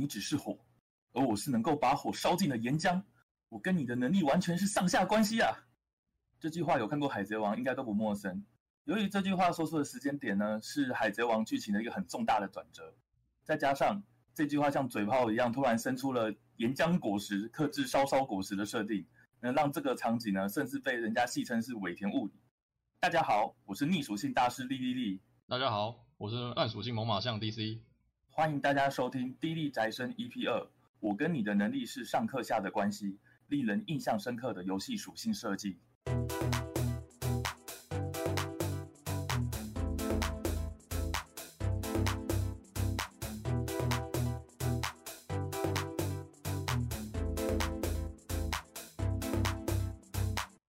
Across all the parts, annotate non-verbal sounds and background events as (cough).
你只是火，而我是能够把火烧尽的岩浆。我跟你的能力完全是上下关系啊！这句话有看过《海贼王》应该都不陌生。由于这句话说出的时间点呢，是《海贼王》剧情的一个很重大的转折，再加上这句话像嘴炮一样突然生出了岩浆果实克制烧烧果实的设定，能让这个场景呢，甚至被人家戏称是尾田物理。大家好，我是逆属性大师莉莉莉。大家好，我是暗属性猛犸象 DC。欢迎大家收听《低力宅生 EP 二》，我跟你的能力是上课下的关系。令人印象深刻的游戏属性设计。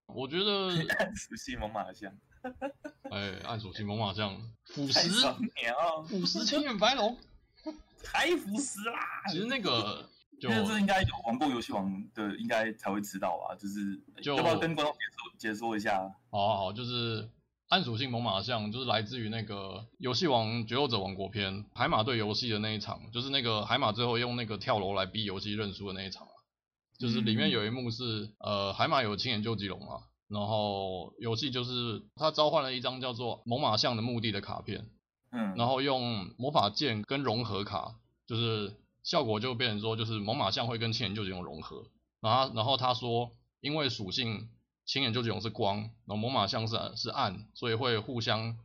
我觉得 (laughs) 暗属性猛犸象，哎，暗属性猛犸象，腐蚀，腐蚀千眼白龙，太腐蚀啦！其实那个。就这应该有玩过游戏王的，应该才会知道吧？就是就要不要跟观众解说解说一下？好好好，就是暗属性猛犸象，就是来自于那个游戏王决斗者王国篇海马对游戏的那一场，就是那个海马最后用那个跳楼来逼游戏认输的那一场，就是里面有一幕是、嗯、呃海马有亲眼究极龙嘛，然后游戏就是他召唤了一张叫做猛犸象的墓地的卡片，嗯，然后用魔法剑跟融合卡，就是。效果就变成说，就是猛犸象会跟青眼究极龙融合，然后然后他说，因为属性青眼究极龙是光，然后猛犸象是是暗，所以会互相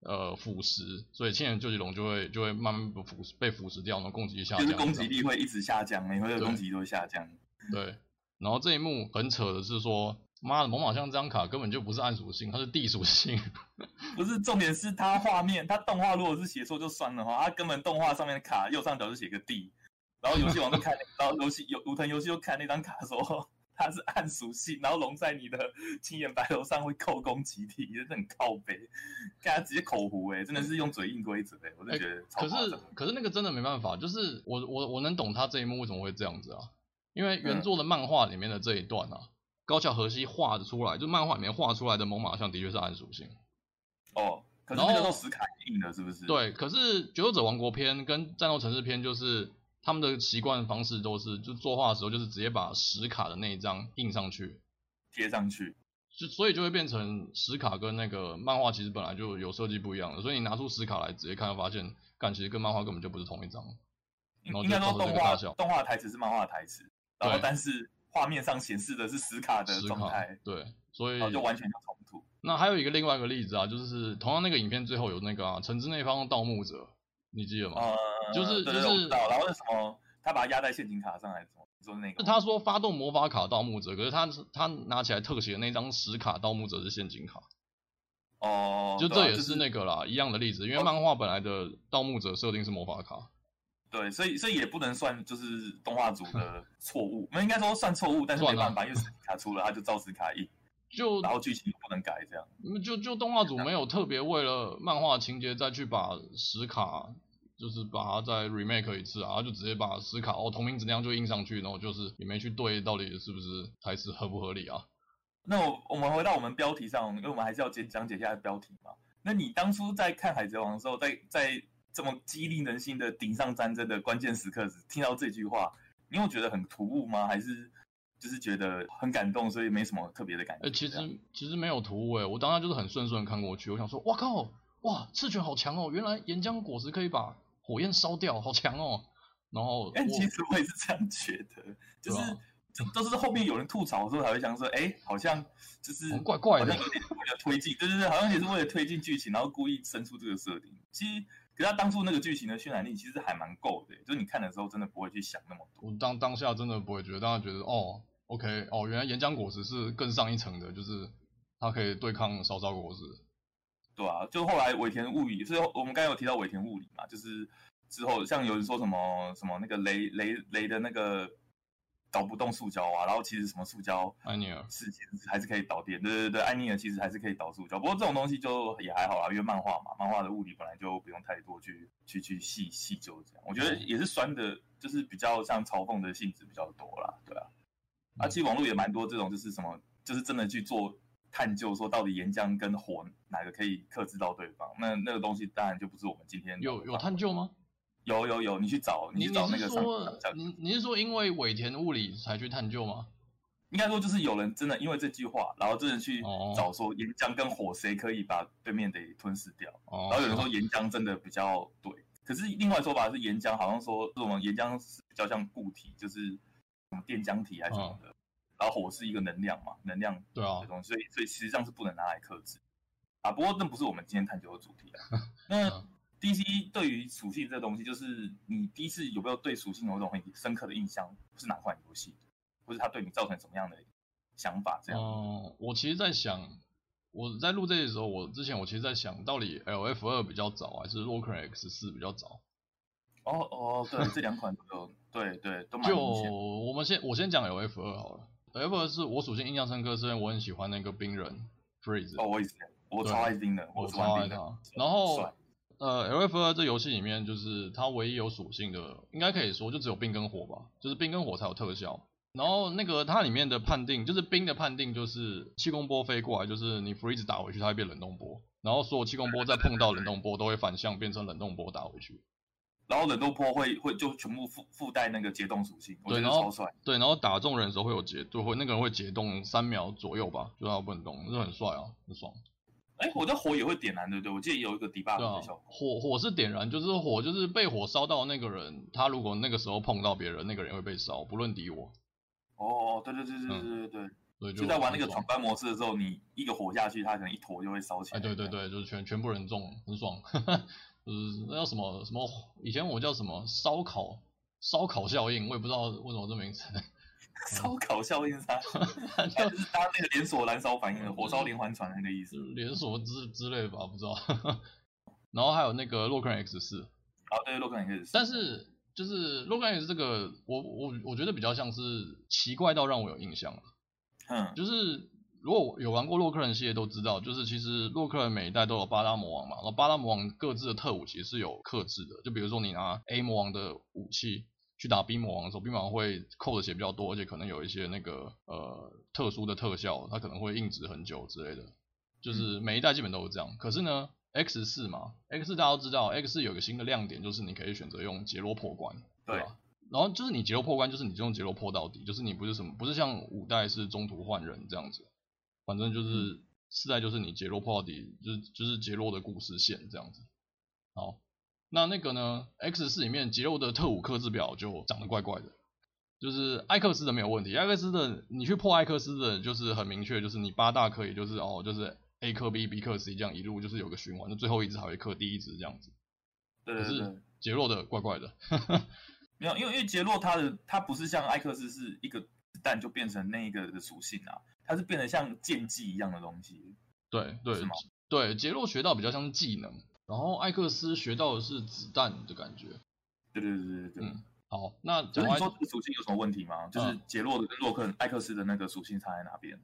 呃腐蚀，所以青眼究极龙就会就会慢慢腐被腐蚀掉，然后攻击力下降，就是攻击力会一直下降，每回的攻击力都会下降。对，然后这一幕很扯的是说，妈的猛犸象这张卡根本就不是暗属性，它是地属性。(laughs) 不是重点是它画面，它动画如果是写错就算了哈，它根本动画上面的卡右上角就写个地。然后游戏王就看，(laughs) 然后游戏有武藤游戏就看那张卡说它是暗属性，然后龙在你的青眼白龙上会扣攻击体，真的很靠北，看他直接口胡哎，真的是用嘴硬规则哎，我就觉得超。可是可是那个真的没办法，就是我我我能懂他这一幕为什么会这样子啊？因为原作的漫画里面的这一段啊，嗯、高桥和希画的出来，就漫画里面画出来的猛犸象的确是暗属性。哦，可是那个时候死卡印的，是不是？对，可是决斗者王国篇跟战斗城市篇就是。他们的习惯方式都是，就作画的时候就是直接把石卡的那一张印上去，贴上去，就所以就会变成石卡跟那个漫画其实本来就有设计不一样的，所以你拿出石卡来直接看，发现，干其实跟漫画根本就不是同一张。应该说动画动画台词是漫画台词，然后但是画面上显示的是死卡的状态，对，所以就完全就冲突。那还有一个另外一个例子啊，就是同样那个影片最后有那个啊，城之内方盗墓者。你记得吗？呃、就是就是，然后是什么？他把它压在陷阱卡上还是什么？就是那个？他说发动魔法卡盗墓者，可是他他拿起来特写的那张死卡盗墓者是陷阱卡。哦，就这也是那个啦，啊就是、一样的例子，因为漫画本来的盗墓者设定是魔法卡。对，所以所以也不能算就是动画组的错误，那应该说算错误，但是没办法，因为实体卡出了，他就照实卡印。(laughs) 就然后剧情不能改这样，就就动画组没有特别为了漫画情节再去把实卡，就是把它再 remake 一次啊，就直接把实卡哦同名字那样就印上去，然后就是也没去对到底是不是台词合不合理啊？那我我们回到我们标题上，因为我们还是要讲讲解一下标题嘛。那你当初在看海贼王的时候，在在这么激励人心的顶上战争的关键时刻，听到这句话，你有觉得很突兀吗？还是？就是觉得很感动，所以没什么特别的感觉。哎、欸，其实其实没有突兀哎，我当时就是很顺顺看过去，我想说，哇靠，哇赤犬好强哦，原来岩浆果实可以把火焰烧掉，好强哦。然后，但其实我也是这样觉得，就是、啊、都是后面有人吐槽的时候才会想说，哎、欸，好像就是怪怪的，为了推进，对对对，好像也是为了推进剧情，然后故意生出这个设定。其实，他当初那个剧情的渲染力其实还蛮够的，就是你看的时候真的不会去想那么多。我当当下真的不会觉得，当时觉得哦。OK，哦，原来岩浆果实是更上一层的，就是它可以对抗烧焦果实。对啊，就后来尾田物理，所以我们刚才有提到尾田物理嘛，就是之后像有人说什么什么那个雷雷雷的那个导不动塑胶啊，然后其实什么塑胶，安尼尔是其实还是可以导电，对对对，安尼尔其实还是可以导塑胶，不过这种东西就也还好啦，因为漫画嘛，漫画的物理本来就不用太多去去去细细究这样，我觉得也是酸的，就是比较像嘲讽的性质比较多啦，对啊。啊，其实网络也蛮多这种，就是什么，就是真的去做探究，说到底岩浆跟火哪个可以克制到对方。那那个东西当然就不是我们今天有有探究吗？有有有，你去找，你去找那个上。你你是说因为尾田物理才去探究吗？应该说就是有人真的因为这句话，然后真的去找说岩浆跟火谁可以把对面的吞噬掉。哦。然后有人说岩浆真的比较对，可是另外说法是岩浆好像说这种岩浆是比较像固体，就是什么电浆体还是什么的。哦。然后火是一个能量嘛，能量对啊，东西，所以所以实际上是不能拿来克制啊。不过那不是我们今天探究的主题啊。那 (laughs) DC 对于属性这东西，就是你第一次有没有对属性有一种很深刻的印象？是哪款游戏？或是它对你造成什么样的想法？这样？嗯，我其实在想，我在录这些的时候，我之前我其实在想到底 LF 二比较早，还是 Locrian X 四比较早？哦哦，对，(laughs) 这两款都有，对对都蛮。就我们先我先讲 LF 二好了。，LF 二是我属性印象深刻，是因为我很喜欢那个冰人 Freeze。哦，我也是，我超爱冰的，我超爱他。然后，呃，LF 二这游戏里面，就是它唯一有属性的，应该可以说就只有冰跟火吧，就是冰跟火才有特效。然后那个它里面的判定，就是冰的判定，就是气功波飞过来，就是你 Freeze 打回去，它会变冷冻波。然后所有气功波再碰到冷冻波，都会反向变成冷冻波打回去。然后冷冻波会会就全部附附带那个解冻属性，对，然后超帅。对，然后打中人的时候会有解，就会那个人会解冻三秒左右吧，就他不能动，就很帅啊，很爽。哎，我的火也会点燃，对不对？我记得有一个 debug 的效果。火火是点燃，就是火就是被火烧到那个人，他如果那个时候碰到别人，那个人会被烧，不论敌我。哦，对对对对对对对、嗯，就在玩那个闯关模式的时候，你一个火下去，他可能一坨就会烧起来。哎，对对对，就是全全部人中，很爽。(laughs) 就是那叫什么什么？以前我叫什么烧烤烧烤效应，我也不知道为什么这名字。(laughs) 烧烤效应啥？(laughs) 就是搭那个连锁燃烧反应的火烧连环船那个意思。连锁之之类的吧，不知道。(laughs) 然后还有那个洛克人 X 四。啊，对，洛克人 X 四。但是就是洛克人 X 这个，我我我觉得比较像是奇怪到让我有印象。嗯，就是。如果有玩过洛克人系列都知道，就是其实洛克人每一代都有巴拉魔王嘛，然后巴拉魔王各自的特务其实是有克制的，就比如说你拿 A 魔王的武器去打冰魔王的时候冰魔王会扣的血比较多，而且可能有一些那个呃特殊的特效，它可能会硬直很久之类的，就是每一代基本都是这样。可是呢，X 四嘛，X 四大家都知道，X 四有个新的亮点就是你可以选择用杰洛破关，对吧？然后就是你杰洛破关，就是你就用杰洛破到底，就是你不是什么不是像五代是中途换人这样子。反正就是四代就是你杰洛破到底，就是就是杰洛的故事线这样子。好，那那个呢？X 四里面杰洛的特务克制表就长得怪怪的，就是艾克斯的没有问题，艾克斯的你去破艾克斯的，就是很明确，就是你八大克也就是哦，就是 A 克 B，B 克 C 这样一路就是有个循环，就最后一只还会克第一只这样子。对对对。可是劫掠的怪怪的。没有，因为因为杰洛他的他不是像艾克斯是一个子弹就变成那一个的属性啊。它是变得像剑技一样的东西，对对？对，杰洛学到比较像是技能，然后艾克斯学到的是子弹的感觉。对对对对对。嗯，好，那就是你说这个属性有什么问题吗？就是杰洛的跟洛克艾克斯的那个属性差在哪边？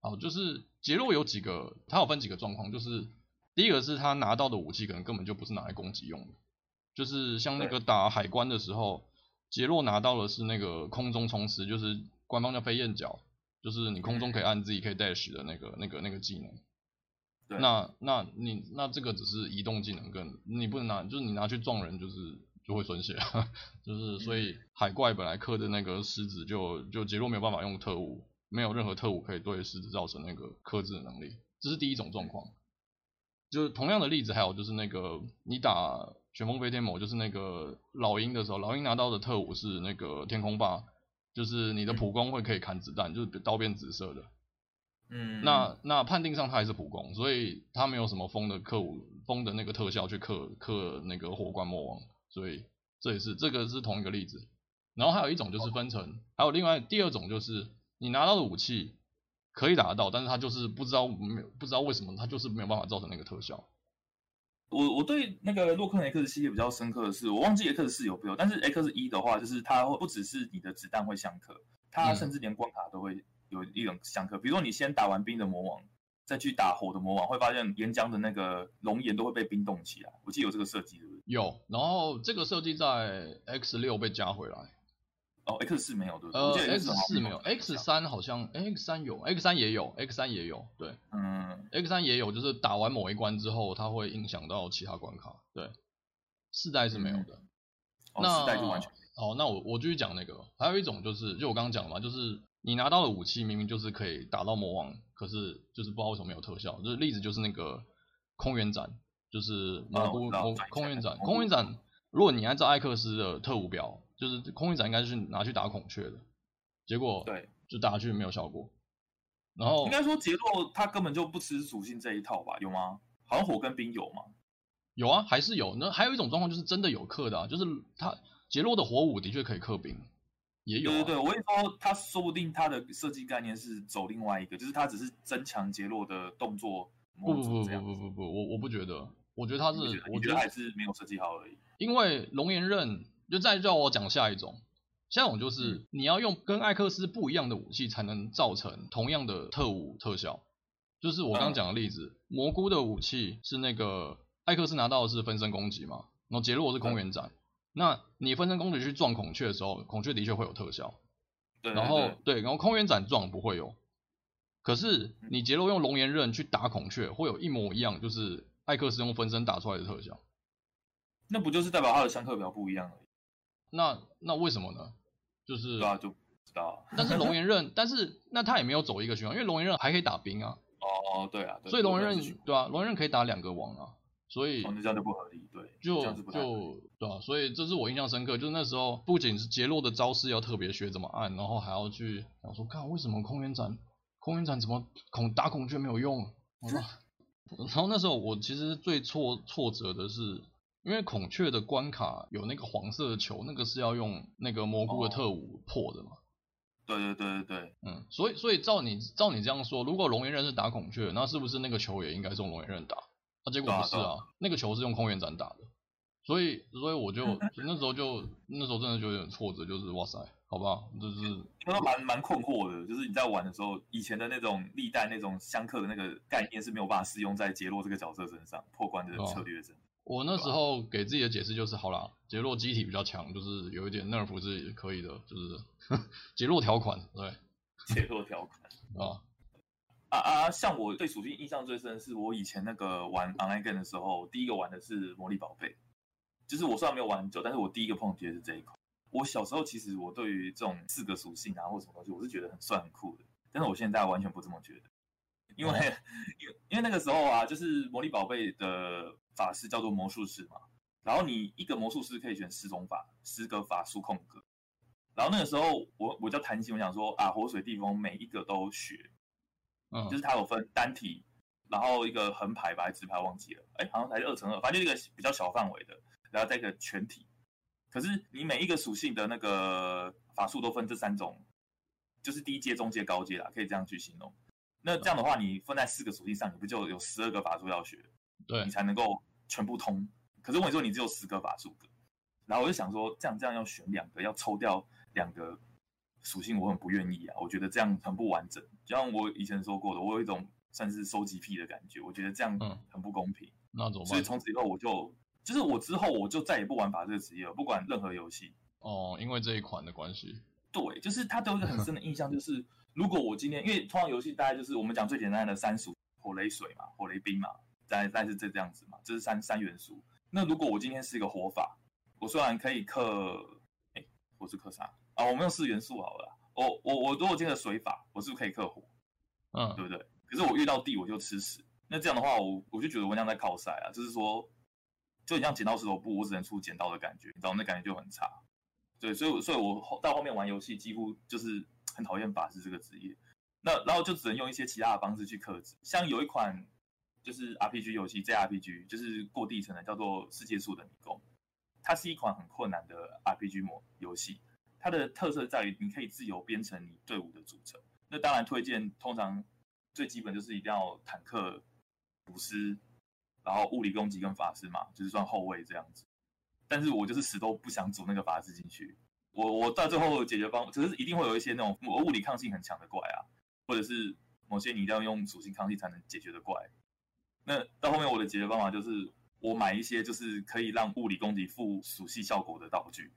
哦，就是杰洛有几个，他有分几个状况，就是第一个是他拿到的武器可能根本就不是拿来攻击用的，就是像那个打海关的时候，杰洛拿到的是那个空中冲刺，就是官方叫飞燕脚。就是你空中可以按自己可以 dash 的那个、那个、那个技能。对。那那你那这个只是移动技能，跟你不能拿，就是你拿去撞人，就是就会损血。就是所以海怪本来克的那个狮子就就杰洛没有办法用特务，没有任何特务可以对狮子造成那个克制的能力。这是第一种状况。就是同样的例子还有就是那个你打旋风飞天魔，就是那个老鹰的时候，老鹰拿到的特务是那个天空霸。就是你的普攻会可以砍子弹，就是刀变紫色的。嗯，那那判定上它还是普攻，所以它没有什么风的克武风的那个特效去克克那个火冠魔王，所以这也是这个是同一个例子。然后还有一种就是分层，还有另外第二种就是你拿到的武器可以打得到，但是它就是不知道没有不知道为什么它就是没有办法造成那个特效。我我对那个洛克人 X 系列比较深刻的是，我忘记 X 四有没有，但是 X 一的话，就是它会不只是你的子弹会相克，它甚至连关卡都会有一种相克。比如说你先打完冰的魔王，再去打火的魔王，会发现岩浆的那个熔岩都会被冰冻起来。我记得有这个设计，对不对？有，然后这个设计在 X 六被加回来。哦，X 四没有对不对？呃，X 四没有，X 三好像，X 三有，X 三也有，X 三也有，对，嗯，X 三也有，就是打完某一关之后，它会影响到其他关卡，对，四代是没有的，那四代就完全好，那我我继续讲那个，还有一种就是，就我刚刚讲的嘛，就是你拿到的武器明明就是可以打到魔王，可是就是不知道为什么没有特效。就是例子就是那个空元斩，就是蘑菇蘑空元斩，空元斩，如果你按照艾克斯的特务表，就是空元斩应该是拿去打孔雀的，结果对，就打下去没有效果。然后应该说杰洛他根本就不吃属性这一套吧？有吗？好像火跟冰有吗？有啊，还是有。那还有一种状况就是真的有克的啊，就是他杰洛的火舞的确可以克冰，也有、啊。对对对，我跟你说，他说不定他的设计概念是走另外一个，就是他只是增强杰洛的动作模组。不不不不不不，我我不觉得，我觉得他是，我觉得还是没有设计好而已。因为龙炎刃就再叫我讲下一种。下一种就是、嗯、你要用跟艾克斯不一样的武器，才能造成同样的特务特效。就是我刚刚讲的例子，嗯、蘑菇的武器是那个艾克斯拿到的是分身攻击嘛，然后杰洛是空元斩。嗯、那你分身攻击去撞孔雀的时候，孔雀的确会有特效。对，然后对，然后空元斩撞不会有。可是你杰洛用龙炎刃去打孔雀，会有一模一样，就是艾克斯用分身打出来的特效。那不就是代表他的相克表不一样而已？那那为什么呢？就是对啊，就不知道。但是龙炎刃，(laughs) 但是那他也没有走一个循环，因为龙炎刃还可以打兵啊。哦，对啊。对所以龙炎刃，对啊，龙炎刃可以打两个王啊。所以，哦、那这样就不合理，对。就就对啊，所以这是我印象深刻，就是那时候不仅是杰洛的招式要特别学怎么按，然后还要去想说，看为什么空元斩，空元斩怎么孔打孔雀没有用？我说，(laughs) 然后那时候我其实最挫挫折的是。因为孔雀的关卡有那个黄色的球，那个是要用那个蘑菇的特务破的嘛？对对对对对，嗯，所以所以照你照你这样说，如果龙岩刃是打孔雀，那是不是那个球也应该是用龙岩刃打？那、啊、结果不是啊，那个球是用空元斩打的，所以所以我就那时候就那时候真的就有点挫折，就是哇塞，好不好？就是那个蛮蛮困惑的，就是你在玩的时候，以前的那种历代那种相克的那个概念是没有办法适用在杰洛这个角色身上破关的策略上。我那时候给自己的解释就是，好啦，杰洛机体比较强，就是有一点 nerf 是可以的，就是 (laughs) 杰洛条款，对，杰洛条款啊啊啊！像我对属性印象最深的是，我以前那个玩 online game 的时候，第一个玩的是魔力宝贝，就是我虽然没有玩很久，但是我第一个碰的是这一款。我小时候其实我对于这种四个属性啊或什么东西，我是觉得很帅很酷的，但是我现在完全不这么觉得。因为，(laughs) 因为因为那个时候啊，就是魔力宝贝的法师叫做魔术师嘛，然后你一个魔术师可以选十种法，十个法术空格。然后那个时候我我叫贪心，我想说啊，火水地风每一个都学，嗯，就是它有分单体，然后一个横排吧，还是直排忘记了，哎，好像还是二乘二，反正就一个比较小范围的，然后再一个全体。可是你每一个属性的那个法术都分这三种，就是低阶、中阶、高阶啦，可以这样去形容。那这样的话，你分在四个属性上，你不就有十二个法术要学？对，你才能够全部通。可是我跟你说，你只有十个法术格，然后我就想说，这样这样要选两个，要抽掉两个属性，我很不愿意啊。我觉得这样很不完整。就像我以前说过的，我有一种算是收集癖的感觉，我觉得这样很不公平。嗯、那怎么办？所以从此以后，我就就是我之后我就再也不玩法这个职业了，不管任何游戏。哦，因为这一款的关系。对，就是他都有一个很深的印象，就是。如果我今天，因为通常游戏大概就是我们讲最简单的三属火雷水嘛，火雷冰嘛，再再是这这样子嘛，这是三三元素。那如果我今天是一个火法，我虽然可以克，哎，我是克啥啊？我们用四元素好了。我我我如果今天的水法，我是不是可以克火？嗯，对不对？可是我遇到地我就吃屎。那这样的话，我我就觉得我像在靠赛啊，就是说，就很像剪刀石头布，我只能出剪刀的感觉，你知道那感觉就很差。对，所以所以我到后面玩游戏几乎就是。(laughs) 很讨厌法师这个职业，那然后就只能用一些其他的方式去克制。像有一款就是 RPG 游戏，JRPG 就是过地层的，叫做《世界树的迷宫》。它是一款很困难的 RPG 模游戏，它的特色在于你可以自由编成你队伍的组成。那当然推荐，通常最基本就是一定要坦克、补师，然后物理攻击跟法师嘛，就是算后卫这样子。但是我就是死都不想组那个法师进去。我我到最后解决方，只是一定会有一些那种物理抗性很强的怪啊，或者是某些你一定要用属性抗性才能解决的怪。那到后面我的解决方法就是我买一些就是可以让物理攻击附属性效果的道具，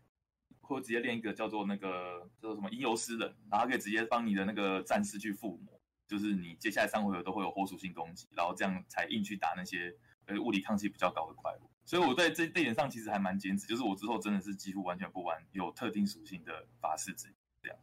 或者直接练一个叫做那个叫做什么吟游诗人，然后可以直接帮你的那个战士去附魔，就是你接下来三回合都会有火属性攻击，然后这样才硬去打那些呃物理抗性比较高的怪物。所以我在这这点上其实还蛮坚持，就是我之后真的是几乎完全不玩有特定属性的法师职这样。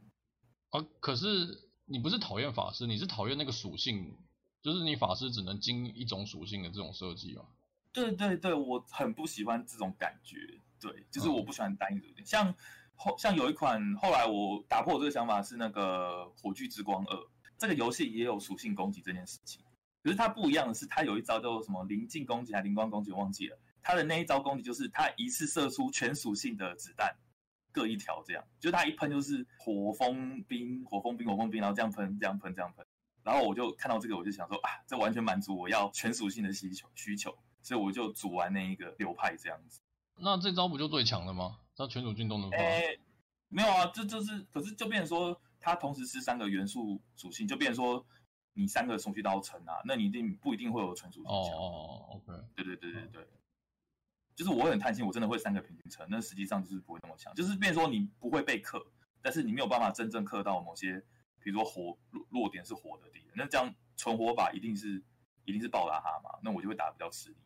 啊，可是你不是讨厌法师，你是讨厌那个属性，就是你法师只能精一种属性的这种设计吗？对对对，我很不喜欢这种感觉。对，就是我不喜欢单一属性，像后像有一款后来我打破我这个想法是那个《火炬之光二》，这个游戏也有属性攻击这件事情，可是它不一样的是，它有一招叫做什么临近攻击还是灵光攻击，我忘记了。它的那一招攻击就是它一次射出全属性的子弹，各一条这样，就是它一喷就是火风冰、火风冰、火风冰，然后这样喷、这样喷、这样喷。然后我就看到这个，我就想说啊，这完全满足我要全属性的需求需求，所以我就组完那一个流派这样子。那这招不就最强了吗？那全属性都能发？欸，没有啊，这就是，可是就变成说，它同时是三个元素属性，就变成说你三个属性都要成啊，那你一定不一定会有全属性强。哦哦，OK，对对对对对，就是我很贪心，我真的会三个平均成，那实际上就是不会那么强，就是变成说你不会被克，但是你没有办法真正克到某些，比如说火弱弱点是火的敌人，那这样存活法一定是一定是暴打他嘛，那我就会打得比较吃力。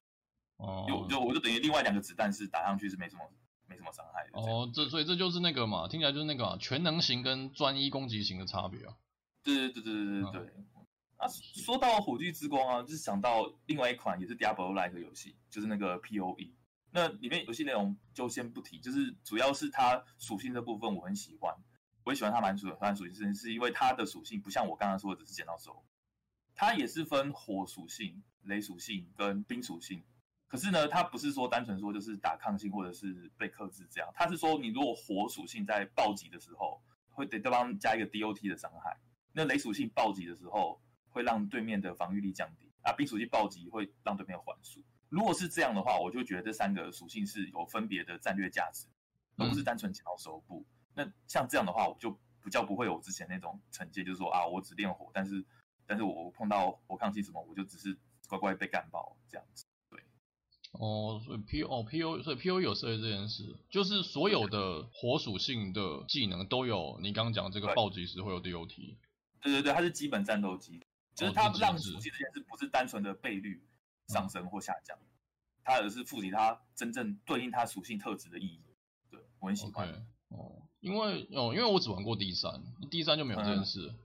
哦，就就我就等于另外两个子弹是打上去是没什么没什么伤害的。哦，这所以这就是那个嘛，听起来就是那个、啊、全能型跟专一攻击型的差别啊。对对对对对对对。嗯、啊，说到火炬之光啊，就是想到另外一款也是 Diablo-like 游戏，就是那个 POE。那里面游戏内容就先不提，就是主要是它属性这部分我很喜欢，我也喜欢它蛮主要属性，是因为它的属性不像我刚刚说的只是剪刀手，它也是分火属性、雷属性跟冰属性。可是呢，它不是说单纯说就是打抗性或者是被克制这样，它是说你如果火属性在暴击的时候，会给对方加一个 DOT 的伤害；那雷属性暴击的时候，会让对面的防御力降低啊；冰属性暴击会让对面缓速。如果是这样的话，我就觉得这三个属性是有分别的战略价值，而不是单纯剪刀石头布。那像这样的话，我就比较不会有之前那种惩戒，就是说啊，我只练火，但是但是我碰到火抗性什么，我就只是乖乖被干爆这样子。哦，所以 P 哦 P O 所以 P O 有设计这件事，就是所有的火属性的技能都有你刚刚讲这个暴击时会有 D O T。对对对，它是基本战斗机，就是它让属性这件事不是单纯的倍率上升或下降，嗯、它而是赋予它真正对应它属性特质的意义。对，我很喜欢。Okay, 哦，因为哦，因为我只玩过 D 三，D 三就没有这件事。嗯、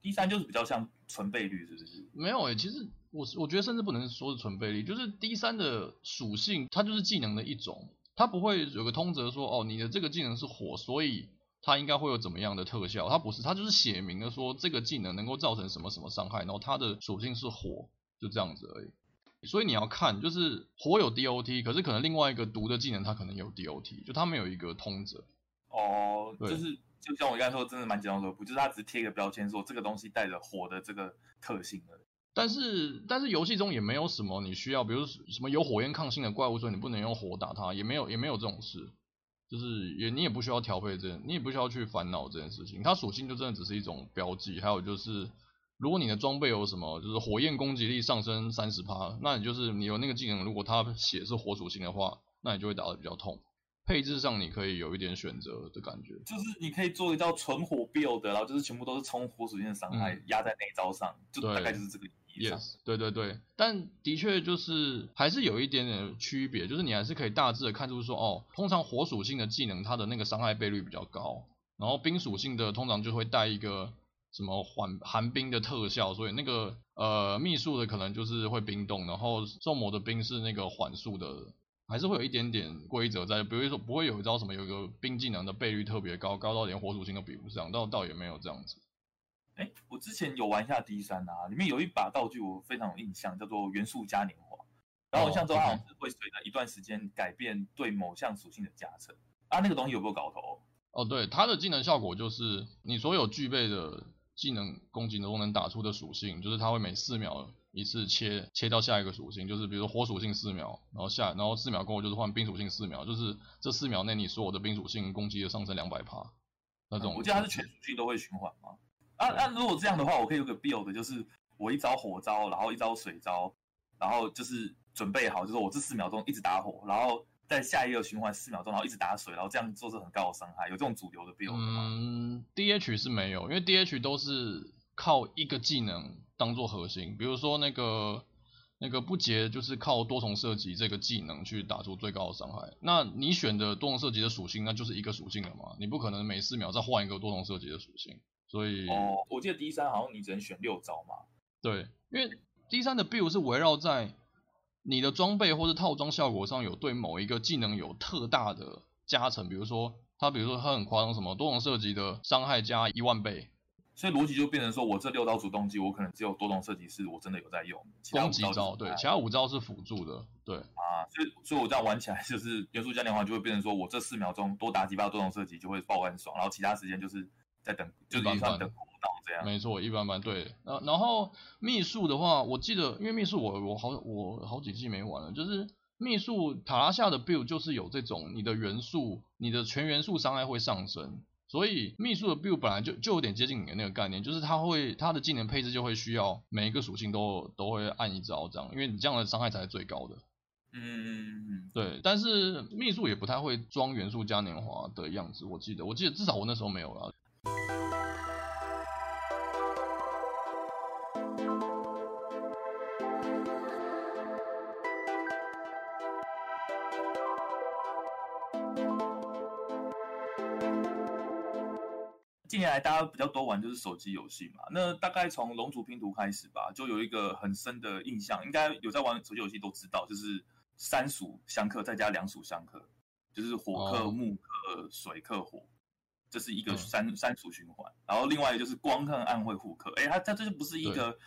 D 三就是比较像纯倍率，是不是？没有诶、欸，其实。我我觉得甚至不能说是纯费力，就是 D 三的属性，它就是技能的一种，它不会有个通则说，哦，你的这个技能是火，所以它应该会有怎么样的特效，它不是，它就是写明了说这个技能能够造成什么什么伤害，然后它的属性是火，就这样子而已。所以你要看，就是火有 DOT，可是可能另外一个毒的技能它可能有 DOT，就它没有一个通则。哦，就是就像我刚才说，真的蛮简单的，不就是它只贴一个标签说这个东西带着火的这个特性而已。但是但是游戏中也没有什么你需要，比如什么有火焰抗性的怪物，所以你不能用火打它，也没有也没有这种事，就是也你也不需要调配这件，你也不需要去烦恼这件事情，它属性就真的只是一种标记。还有就是，如果你的装备有什么，就是火焰攻击力上升三十趴，那你就是你有那个技能，如果它血是火属性的话，那你就会打得比较痛。配置上你可以有一点选择的感觉，就是你可以做一道纯火 build，然后就是全部都是冲火属性的伤害压、嗯、在那一招上，就大概就是这个。Yes，对对对，但的确就是还是有一点点区别，就是你还是可以大致的看出说，哦，通常火属性的技能它的那个伤害倍率比较高，然后冰属性的通常就会带一个什么缓寒冰的特效，所以那个呃秘术的可能就是会冰冻，然后兽魔的冰是那个缓速的，还是会有一点点规则在，比如说不会有一招什么有一个冰技能的倍率特别高，高到连火属性都比不上，倒倒也没有这样子。哎，我之前有玩一下 D 三啊，里面有一把道具我非常有印象，叫做元素嘉年华。然后像之后好像是会随着一段时间改变对某项属性的加成啊，那个东西有没有搞头？哦，对，它的技能效果就是你所有具备的技能攻击都能打出的属性，就是它会每四秒一次切切到下一个属性，就是比如说火属性四秒，然后下然后四秒过后就是换冰属性四秒，就是这四秒内你所有的冰属性攻击的上升两百趴。那种、嗯、我记得它是全属性都会循环吗？啊，那、如果这样的话，我可以有个 build，就是我一招火招，然后一招水招，然后就是准备好，就是我这四秒钟一直打火，然后在下一个循环四秒钟，然后一直打水，然后这样做是很高的伤害，有这种主流的 build 吗？嗯，DH 是没有，因为 DH 都是靠一个技能当做核心，比如说那个那个不洁就是靠多重射击这个技能去打出最高的伤害。那你选的多重射击的属性，那就是一个属性了嘛？你不可能每四秒再换一个多重射击的属性。所以哦，我记得 D 三好像你只能选六招嘛。对，因为 D 三的 build 是围绕在你的装备或者套装效果上有对某一个技能有特大的加成，比如说它，比如说它很夸张，什么多种射击的伤害加一万倍。所以逻辑就变成说，我这六招主动技，我可能只有多种射击是我真的有在用，攻击招对，其他五招是辅助的，对啊，所以所以我这样玩起来就是元素嘉年华就会变成说我这四秒钟多打几把多种射击就会爆很爽，然后其他时间就是在等，就是算等等这样。没错，一般般对。然然后秘术的话，我记得因为秘术我我好我好几季没玩了，就是秘术塔拉下的 build 就是有这种你的元素，你的全元素伤害会上升。所以秘术的 build 本来就就有点接近你的那个概念，就是它会它的技能配置就会需要每一个属性都都会按一招这样，因为你这样的伤害才是最高的。嗯嗯嗯，对。但是秘术也不太会装元素嘉年华的样子，我记得我记得至少我那时候没有了。来大家比较多玩就是手机游戏嘛，那大概从龙族拼图开始吧，就有一个很深的印象，应该有在玩手机游戏都知道，就是三属相克再加两属相克，就是火克木克水克火，这是一个三、嗯、三属循环。然后另外一个就是光克暗会互克，哎，它它这就不是一个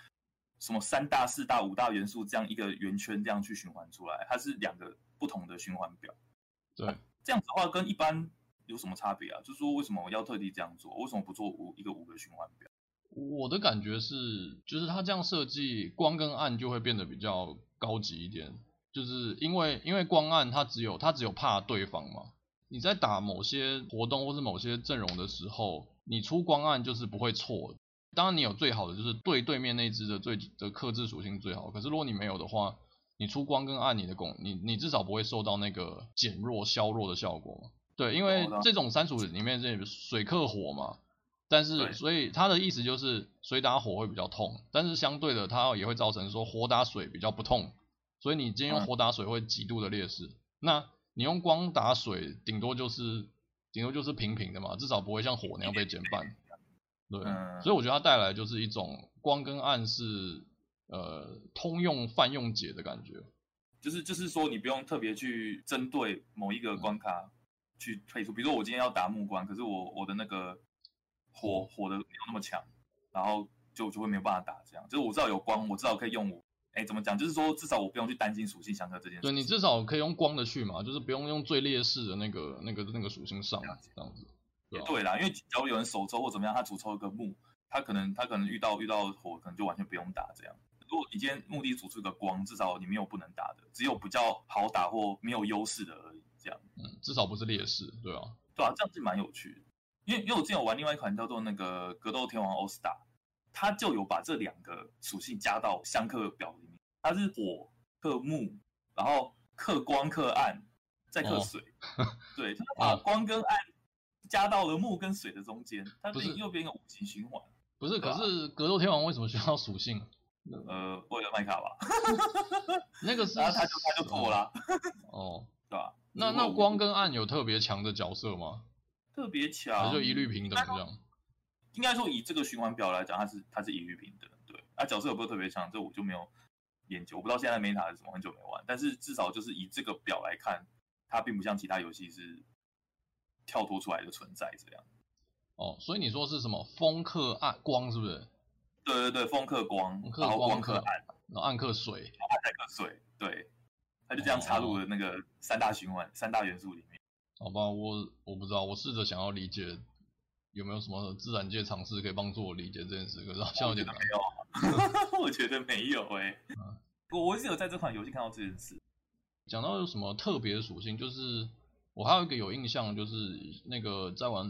什么三大、四大、五大元素这样一个圆圈这样去循环出来，它是两个不同的循环表。对，这样子的话跟一般。有什么差别啊？就是说，为什么我要特地这样做？为什么不做五一个五个循环表？我的感觉是，就是它这样设计，光跟暗就会变得比较高级一点。就是因为因为光暗它只有它只有怕对方嘛。你在打某些活动或是某些阵容的时候，你出光暗就是不会错。当然你有最好的就是对对面那只的最的克制属性最好。可是如果你没有的话，你出光跟暗，你的攻你你至少不会受到那个减弱削弱的效果嘛。对，因为这种三属里面这水克火嘛，但是所以它的意思就是水打火会比较痛，但是相对的它也会造成说火打水比较不痛，所以你今天用火打水会极度的劣势。那你用光打水，顶多就是顶多就是平平的嘛，至少不会像火那样被减半。对，所以我觉得它带来就是一种光跟暗是呃通用泛用解的感觉，就是就是说你不用特别去针对某一个关卡。去配出，比如说我今天要打木关，可是我我的那个火火的没有那么强，然后就就会没有办法打这样。就是我知道有光，我知道可以用我，哎，怎么讲？就是说至少我不用去担心属性相克这件事。对，你至少可以用光的去嘛，就是不用用最劣势的那个那个那个属性上这样子。对啦，因为假如有人手抽或怎么样，他主抽一个木，他可能他可能遇到遇到火，可能就完全不用打这样。如果你今天目的主出一个光，至少你没有不能打的，只有比较好打或没有优势的而已。这样，嗯，至少不是劣势，对啊，对啊，这样是蛮有趣的。因为因为我之前有玩另外一款叫做那个格斗天王 All Star，它就有把这两个属性加到相克表里面。它是火克木，然后克光克暗，再克水。(laughs) 哦、对，它把光跟暗加到了木跟水的中间，它是右边一个五级循环。不是，可是格斗天王为什么需要属性？呃，为了卖卡吧。(laughs) 那个是，然后他就他就破了。哦，(laughs) 对吧？那那光跟暗有特别强的角色吗？特别强，就一律平等这样。应该说以这个循环表来讲，它是它是一律平等。对，啊角色有没有特别强？这我就没有研究，我不知道现在 meta 是什么，很久没玩。但是至少就是以这个表来看，它并不像其他游戏是跳脱出来的存在这样。哦，所以你说是什么风克暗光是不是？对对对，风克光，克光然后光克暗，然后暗克水，然后暗再克水，对。他就这样插入了那个三大循环、哦、三大元素里面。好吧，我我不知道，我试着想要理解有没有什么自然界常识可以帮助我理解这件事，可是好像有点难。(laughs) 我觉得没有，哎、欸。我我一直有在这款游戏看到这件事。讲到有什么特别的属性，就是我还有一个有印象，就是那个在玩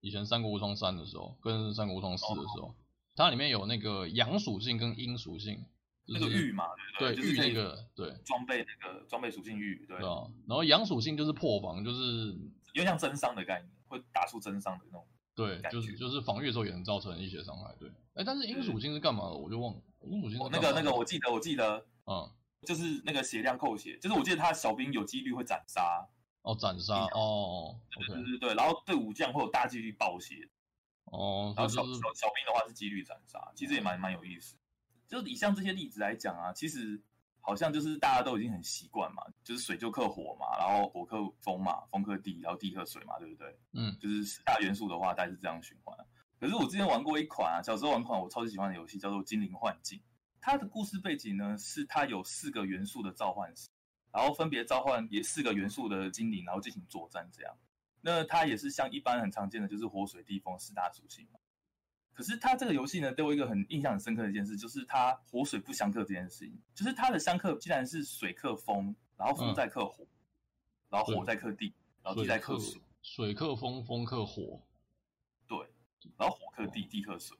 以前《三国无双三》的时候，跟《三国无双四》的时候，哦、它里面有那个阳属性跟阴属性。那个玉嘛，对对，玉那个对装备那个装备属性玉，对。然后阳属性就是破防，就是有点像增伤的概念，会打出增伤的那种。对，就是就是防御的时候也能造成一些伤害。对，哎，但是阴属性是干嘛的？我就忘了。阴属性那个那个，我记得我记得，嗯，就是那个血量扣血，就是我记得他小兵有几率会斩杀。哦，斩杀哦，对对对对，然后对武将会有大几率暴血。哦，然后小小小兵的话是几率斩杀，其实也蛮蛮有意思。就以像这些例子来讲啊，其实好像就是大家都已经很习惯嘛，就是水就克火嘛，然后火克风嘛，风克地，然后地克水嘛，对不对？嗯，就是十大元素的话，大概是这样循环。可是我之前玩过一款啊，小时候玩款我超级喜欢的游戏，叫做《精灵幻境》。它的故事背景呢，是它有四个元素的召唤师，然后分别召唤也四个元素的精灵，然后进行作战这样。那它也是像一般很常见的，就是火、水、地、风四大属性嘛。可是它这个游戏呢，对我一个很印象很深刻的一件事，就是它火水不相克这件事情。就是它的相克既然是水克风，然后风再克火，嗯、然后火再克地，然后地再克水。水克风，风克火。对，然后火克地，地克水。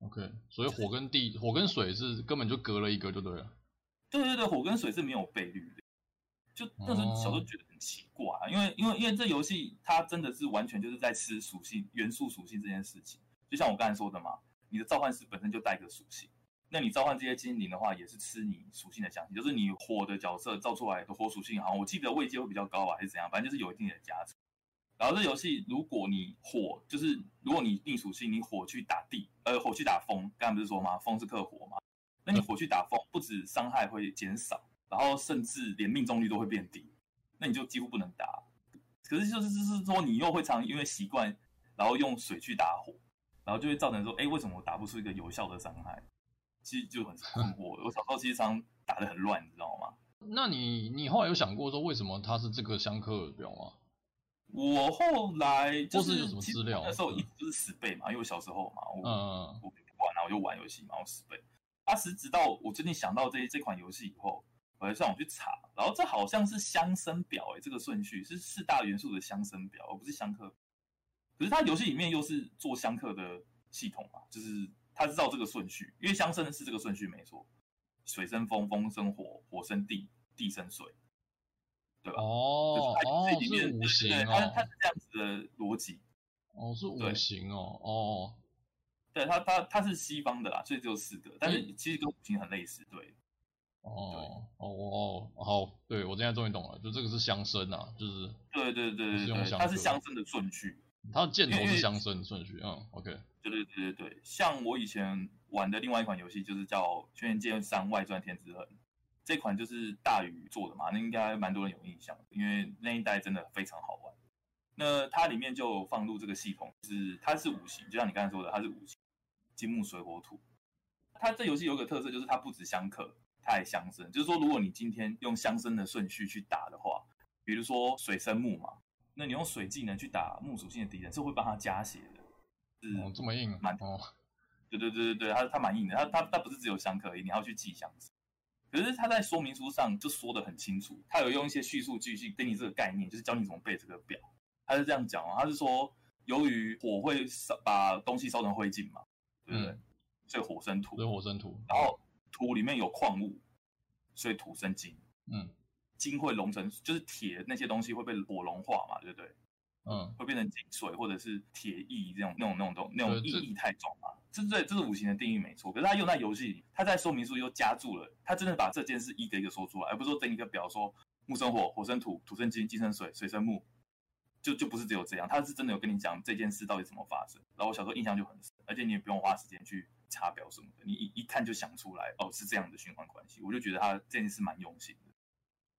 OK，所以火跟地、火跟水是根本就隔了一个，就对了。对对对，火跟水是没有倍率的。就那时候小时候觉得很奇怪，啊，因为因为因为这游戏它真的是完全就是在吃属性元素属性这件事情。就像我刚才说的嘛，你的召唤师本身就带个属性，那你召唤这些精灵的话，也是吃你属性的相性，就是你火的角色造出来的火属性，好像我记得位阶会比较高吧，还是怎样，反正就是有一定的加成。然后这游戏如果你火，就是如果你定属性，你火去打地，呃，火去打风，刚才不是说吗？风是克火嘛，那你火去打风，不止伤害会减少。然后甚至连命中率都会变低，那你就几乎不能打。可是就是就是说，你又会常因为习惯，然后用水去打火，然后就会造成说，哎，为什么我打不出一个有效的伤害？其实就很困惑。(laughs) 我小时候其实常打得很乱，你知道吗？那你你后来有想过说，为什么它是这个相克表吗？我后来就是，是有什么资料？那时候一直就是死背嘛，因为我小时候嘛，我、嗯、我不玩，然后我就玩游戏嘛，我死背。当、啊、时直到我最近想到这这款游戏以后。我还上网去查，然后这好像是相生表哎，这个顺序是四大元素的相生表，而不是相克。可是它游戏里面又是做相克的系统嘛，就是它是照这个顺序，因为相生是这个顺序没错，水生风，风生火，火生地，地生水，对吧？哦，哦，是五行哦，它它是这样子的逻辑。哦，是五行哦，哦，对，它它它是西方的啦，所以只有四个，但是其实跟五行很类似，对。哦哦哦，好，对我现在终于懂了，就这个是相生啊，就是对对对对对，它是相生的顺序，它的箭头是相生的顺序，嗯，OK，对对对对对，像我以前玩的另外一款游戏就是叫《轩辕剑三外传天之痕》，这款就是大宇做的嘛，那应该蛮多人有印象，因为那一代真的非常好玩。那它里面就放入这个系统，就是它是五行，就像你刚才说的，它是五行，金木水火土。它这游戏有个特色，就是它不止相克。它还相生，就是说，如果你今天用相生的顺序去打的话，比如说水生木嘛，那你用水技能去打木属性的敌人，是会帮他加血的。是哦，这么硬，蛮哦。(laughs) 对对对对对，他他蛮硬的，他他他不是只有相克而已，你要去记相生。可是他在说明书上就说的很清楚，他有用一些叙述句去给你这个概念，就是教你怎么背这个表。他是这样讲哦，他是说，由于火会烧把东西烧成灰烬嘛，对不对？嗯、所以火生土，所以火生土，然后。土里面有矿物，所以土生金。嗯，金会融成，就是铁那些东西会被火融化嘛，对不对？嗯，会变成金水或者是铁液这种那种那种东那种意义太重嘛。这是对，这是五行的定义没错。可是他用在游戏里，他在说明书又加注了，他真的把这件事一个一个说出来，而不是说整一个表说木生火，火生土，土生金，金生水，水生木，就就不是只有这样，他是真的有跟你讲这件事到底怎么发生。然后我小时候印象就很深，而且你也不用花时间去。查表什么的，你一一看就想出来哦，是这样的循环关系，我就觉得他这件事蛮用心的。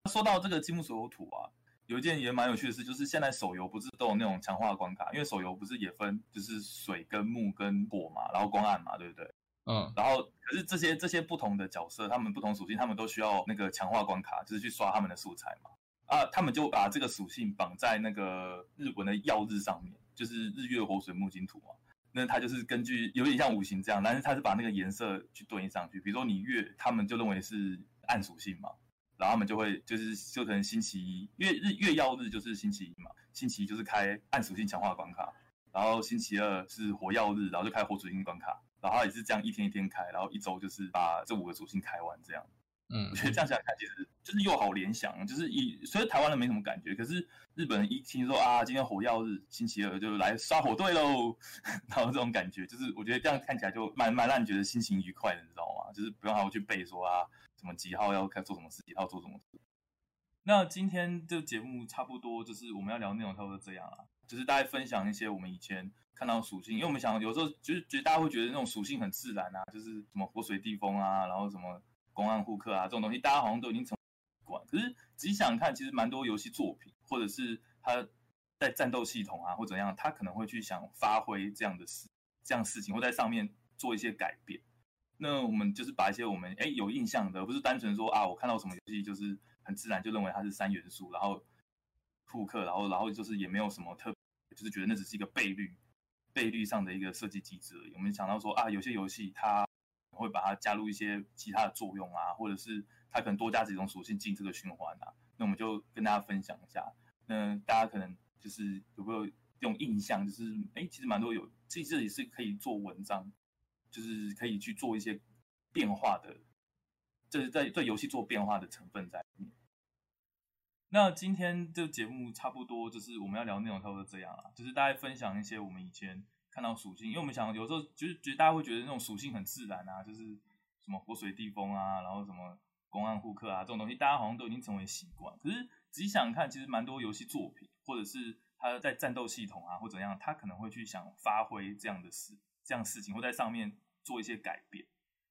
说到这个金木水火土啊，有一件也蛮有趣的事，就是现在手游不是都有那种强化关卡，因为手游不是也分就是水跟木跟火嘛，然后光暗嘛，对不对？嗯。然后可是这些这些不同的角色，他们不同属性，他们都需要那个强化关卡，就是去刷他们的素材嘛。啊，他们就把这个属性绑在那个日文的曜日上面，就是日月火水木金土嘛。那它就是根据有点像五行这样，但是它是把那个颜色去对应上去。比如说你月，他们就认为是暗属性嘛，然后他们就会就是就可能星期一月日月曜日就是星期一嘛，星期一就是开暗属性强化关卡，然后星期二是火曜日，然后就开火属性关卡，然后也是这样一天一天开，然后一周就是把这五个属性开完这样。嗯，我觉得这样想想看，其实就是又好联想，就是以所以台湾人没什么感觉，可是日本人一听说啊，今天火药日，星期二就来刷火队喽，(laughs) 然后这种感觉，就是我觉得这样看起来就蛮蛮让你觉得心情愉快的，你知道吗？就是不用还要去背说啊，什么几号要开做什么事，几号做什么事。那今天这个节目差不多就是我们要聊内容，差不多这样啊，就是大家分享一些我们以前看到属性，因为我们想有时候就是觉得大家会觉得那种属性很自然啊，就是什么活水地风啊，然后什么。公安护客啊，这种东西大家好像都已经成习惯。可是仔细想想看，其实蛮多游戏作品，或者是他在战斗系统啊，或怎样，他可能会去想发挥这样的事、这样事情，或在上面做一些改变。那我们就是把一些我们哎有印象的，不是单纯说啊，我看到什么游戏就是很自然就认为它是三元素，然后护客，然后然后就是也没有什么特别，就是觉得那只是一个倍率、倍率上的一个设计机制。我们想到说啊，有些游戏它。会把它加入一些其他的作用啊，或者是它可能多加几种属性进这个循环啊，那我们就跟大家分享一下。那大家可能就是有没有用印象，就是哎，其实蛮多有，其实这里是可以做文章，就是可以去做一些变化的，就是在对游戏做变化的成分在里面。那今天这个节目差不多就是我们要聊内容，差不多这样啊，就是大家分享一些我们以前。看到属性，因为我们想有时候就是觉得大家会觉得那种属性很自然啊，就是什么火水地风啊，然后什么公安护客啊这种东西，大家好像都已经成为习惯。可是仔细想看，其实蛮多游戏作品，或者是他在战斗系统啊或怎样，他可能会去想发挥这样的事、这样事情，会在上面做一些改变。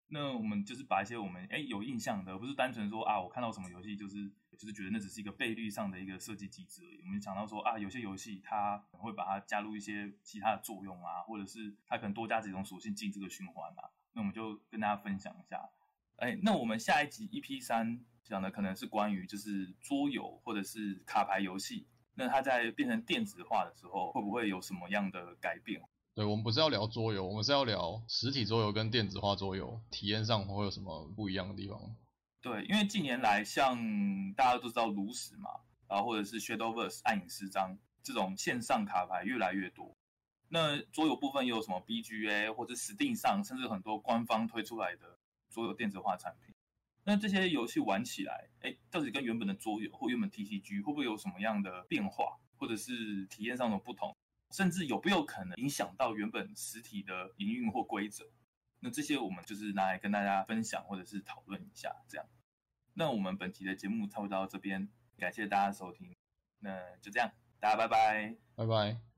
那我们就是把一些我们哎有印象的，不是单纯说啊，我看到什么游戏就是就是觉得那只是一个倍率上的一个设计机制而已。我们想到说啊，有些游戏它会把它加入一些其他的作用啊，或者是它可能多加几种属性进这个循环啊。那我们就跟大家分享一下。哎，那我们下一集 EP 三讲的可能是关于就是桌游或者是卡牌游戏，那它在变成电子化的时候，会不会有什么样的改变？对，我们不是要聊桌游，我们是要聊实体桌游跟电子化桌游体验上会有什么不一样的地方。对，因为近年来像大家都知道炉石嘛，然后或者是 Shadowverse 暗影诗章这种线上卡牌越来越多。那桌游部分又有什么 BGA 或者 Steam 上，甚至很多官方推出来的桌游电子化产品。那这些游戏玩起来，哎，到底跟原本的桌游或原本 TCG 会不会有什么样的变化，或者是体验上的不同？甚至有没有可能影响到原本实体的营运或规则？那这些我们就是拿来跟大家分享或者是讨论一下，这样。那我们本期的节目差不多到这边，感谢大家收听，那就这样，大家拜拜，拜拜。